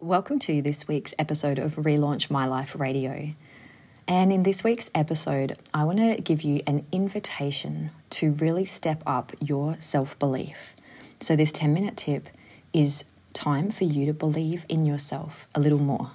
Welcome to this week's episode of Relaunch My Life Radio. And in this week's episode, I want to give you an invitation to really step up your self belief. So, this 10 minute tip is time for you to believe in yourself a little more.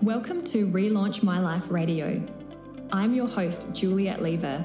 Welcome to Relaunch My Life Radio. I'm your host, Juliet Lever,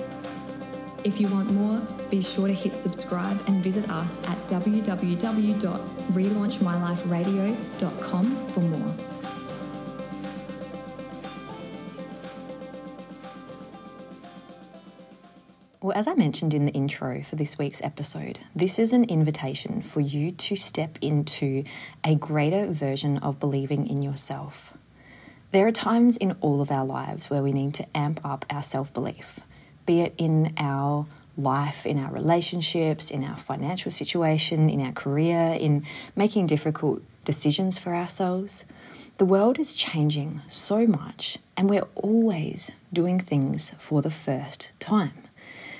If you want more, be sure to hit subscribe and visit us at www.relaunchmyliferadio.com for more. Well, as I mentioned in the intro for this week's episode, this is an invitation for you to step into a greater version of believing in yourself. There are times in all of our lives where we need to amp up our self belief, be it in our life, in our relationships, in our financial situation, in our career, in making difficult decisions for ourselves. The world is changing so much, and we're always doing things for the first time.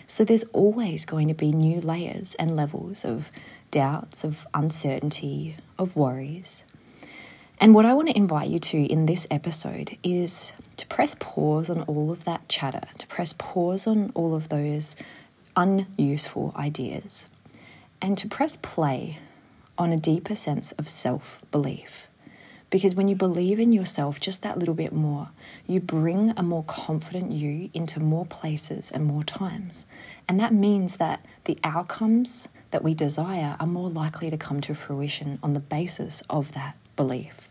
So there's always going to be new layers and levels of doubts, of uncertainty, of worries. And what I want to invite you to in this episode is to press pause on all of that chatter, to press pause on all of those unuseful ideas, and to press play on a deeper sense of self belief. Because when you believe in yourself just that little bit more, you bring a more confident you into more places and more times. And that means that the outcomes that we desire are more likely to come to fruition on the basis of that belief.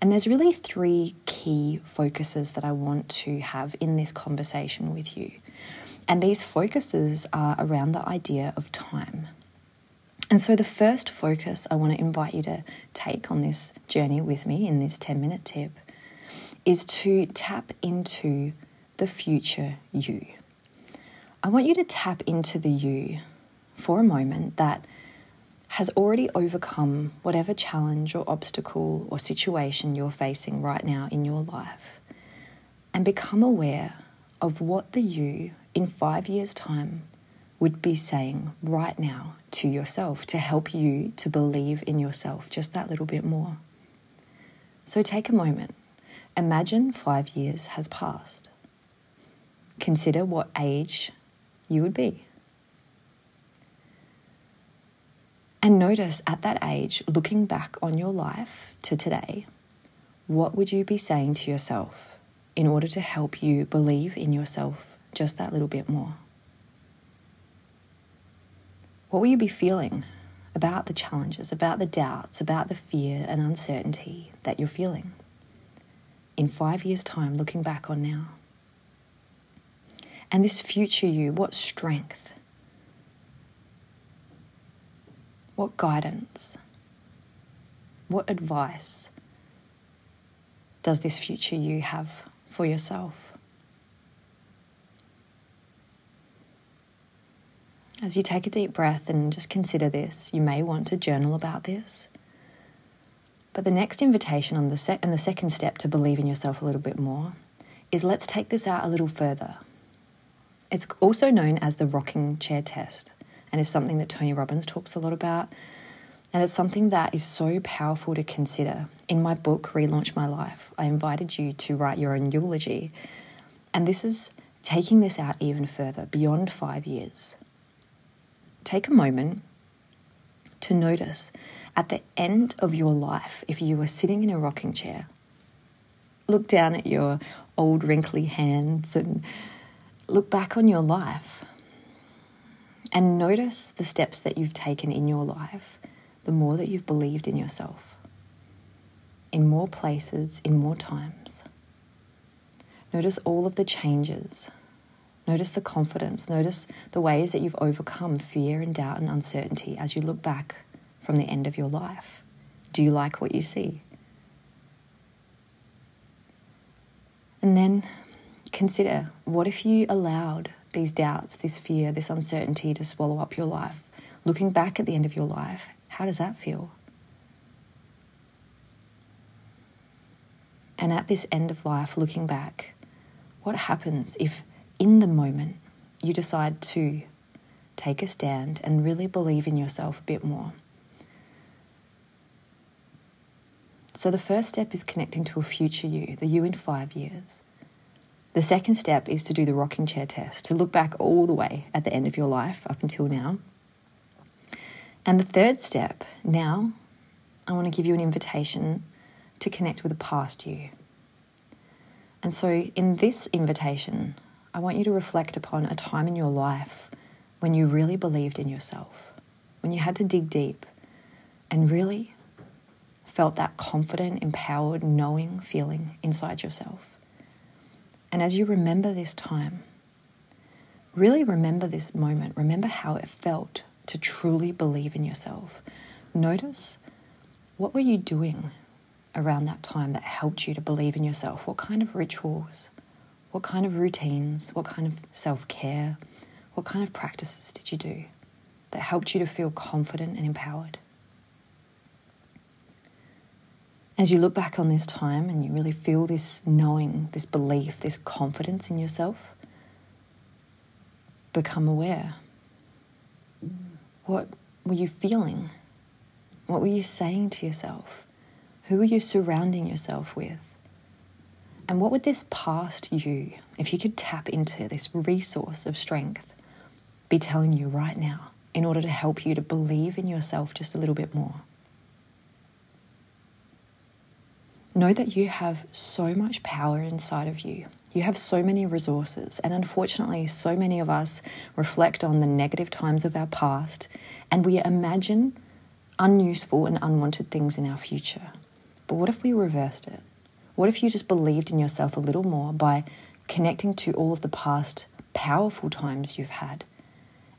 And there's really three key focuses that I want to have in this conversation with you. And these focuses are around the idea of time. And so, the first focus I want to invite you to take on this journey with me in this 10 minute tip is to tap into the future you. I want you to tap into the you for a moment that has already overcome whatever challenge or obstacle or situation you're facing right now in your life and become aware of what the you in five years' time would be saying right now to yourself to help you to believe in yourself just that little bit more. So take a moment. Imagine five years has passed. Consider what age you would be. And notice at that age, looking back on your life to today, what would you be saying to yourself in order to help you believe in yourself just that little bit more? What will you be feeling about the challenges, about the doubts, about the fear and uncertainty that you're feeling in five years' time, looking back on now? And this future you, what strength, what guidance, what advice does this future you have for yourself? As you take a deep breath and just consider this, you may want to journal about this. But the next invitation on the set and the second step to believe in yourself a little bit more is let's take this out a little further. It's also known as the rocking chair test and is something that Tony Robbins talks a lot about. And it's something that is so powerful to consider. In my book, Relaunch My Life, I invited you to write your own eulogy. And this is taking this out even further, beyond five years take a moment to notice at the end of your life, if you were sitting in a rocking chair, look down at your old wrinkly hands and look back on your life and notice the steps that you've taken in your life, the more that you've believed in yourself, in more places, in more times. Notice all of the changes Notice the confidence. Notice the ways that you've overcome fear and doubt and uncertainty as you look back from the end of your life. Do you like what you see? And then consider what if you allowed these doubts, this fear, this uncertainty to swallow up your life? Looking back at the end of your life, how does that feel? And at this end of life, looking back, what happens if in the moment you decide to take a stand and really believe in yourself a bit more? So, the first step is connecting to a future you, the you in five years. The second step is to do the rocking chair test, to look back all the way at the end of your life up until now. And the third step, now, I want to give you an invitation to connect with the past you. And so, in this invitation, I want you to reflect upon a time in your life when you really believed in yourself, when you had to dig deep and really felt that confident, empowered, knowing feeling inside yourself. And as you remember this time, really remember this moment. Remember how it felt to truly believe in yourself. Notice what were you doing around that time that helped you to believe in yourself? What kind of rituals? What kind of routines? What kind of self care? What kind of practices did you do that helped you to feel confident and empowered? As you look back on this time and you really feel this knowing, this belief, this confidence in yourself, become aware. What were you feeling? What were you saying to yourself? Who were you surrounding yourself with? And what would this past you, if you could tap into this resource of strength, be telling you right now in order to help you to believe in yourself just a little bit more? Know that you have so much power inside of you. You have so many resources, and unfortunately, so many of us reflect on the negative times of our past and we imagine unuseful and unwanted things in our future. But what if we reversed it? What if you just believed in yourself a little more by connecting to all of the past powerful times you've had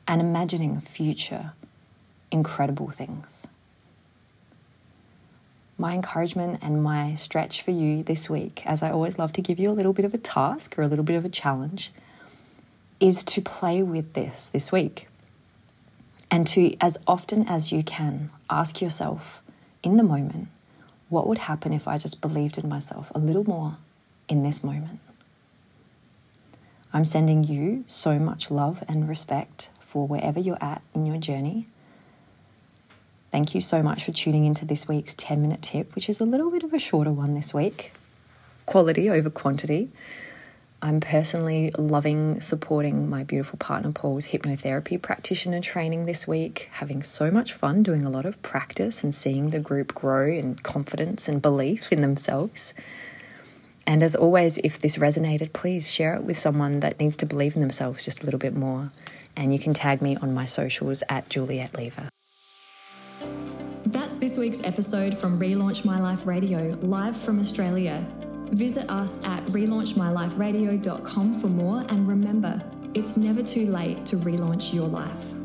and imagining future incredible things? My encouragement and my stretch for you this week, as I always love to give you a little bit of a task or a little bit of a challenge, is to play with this this week. And to, as often as you can, ask yourself in the moment, what would happen if I just believed in myself a little more in this moment? I'm sending you so much love and respect for wherever you're at in your journey. Thank you so much for tuning into this week's 10 minute tip, which is a little bit of a shorter one this week. Quality over quantity. I'm personally loving supporting my beautiful partner Paul's hypnotherapy practitioner training this week, having so much fun doing a lot of practice and seeing the group grow in confidence and belief in themselves. And as always, if this resonated, please share it with someone that needs to believe in themselves just a little bit more. And you can tag me on my socials at Juliet Lever. That's this week's episode from Relaunch My Life Radio, live from Australia. Visit us at relaunchmyliferadio.com for more, and remember, it's never too late to relaunch your life.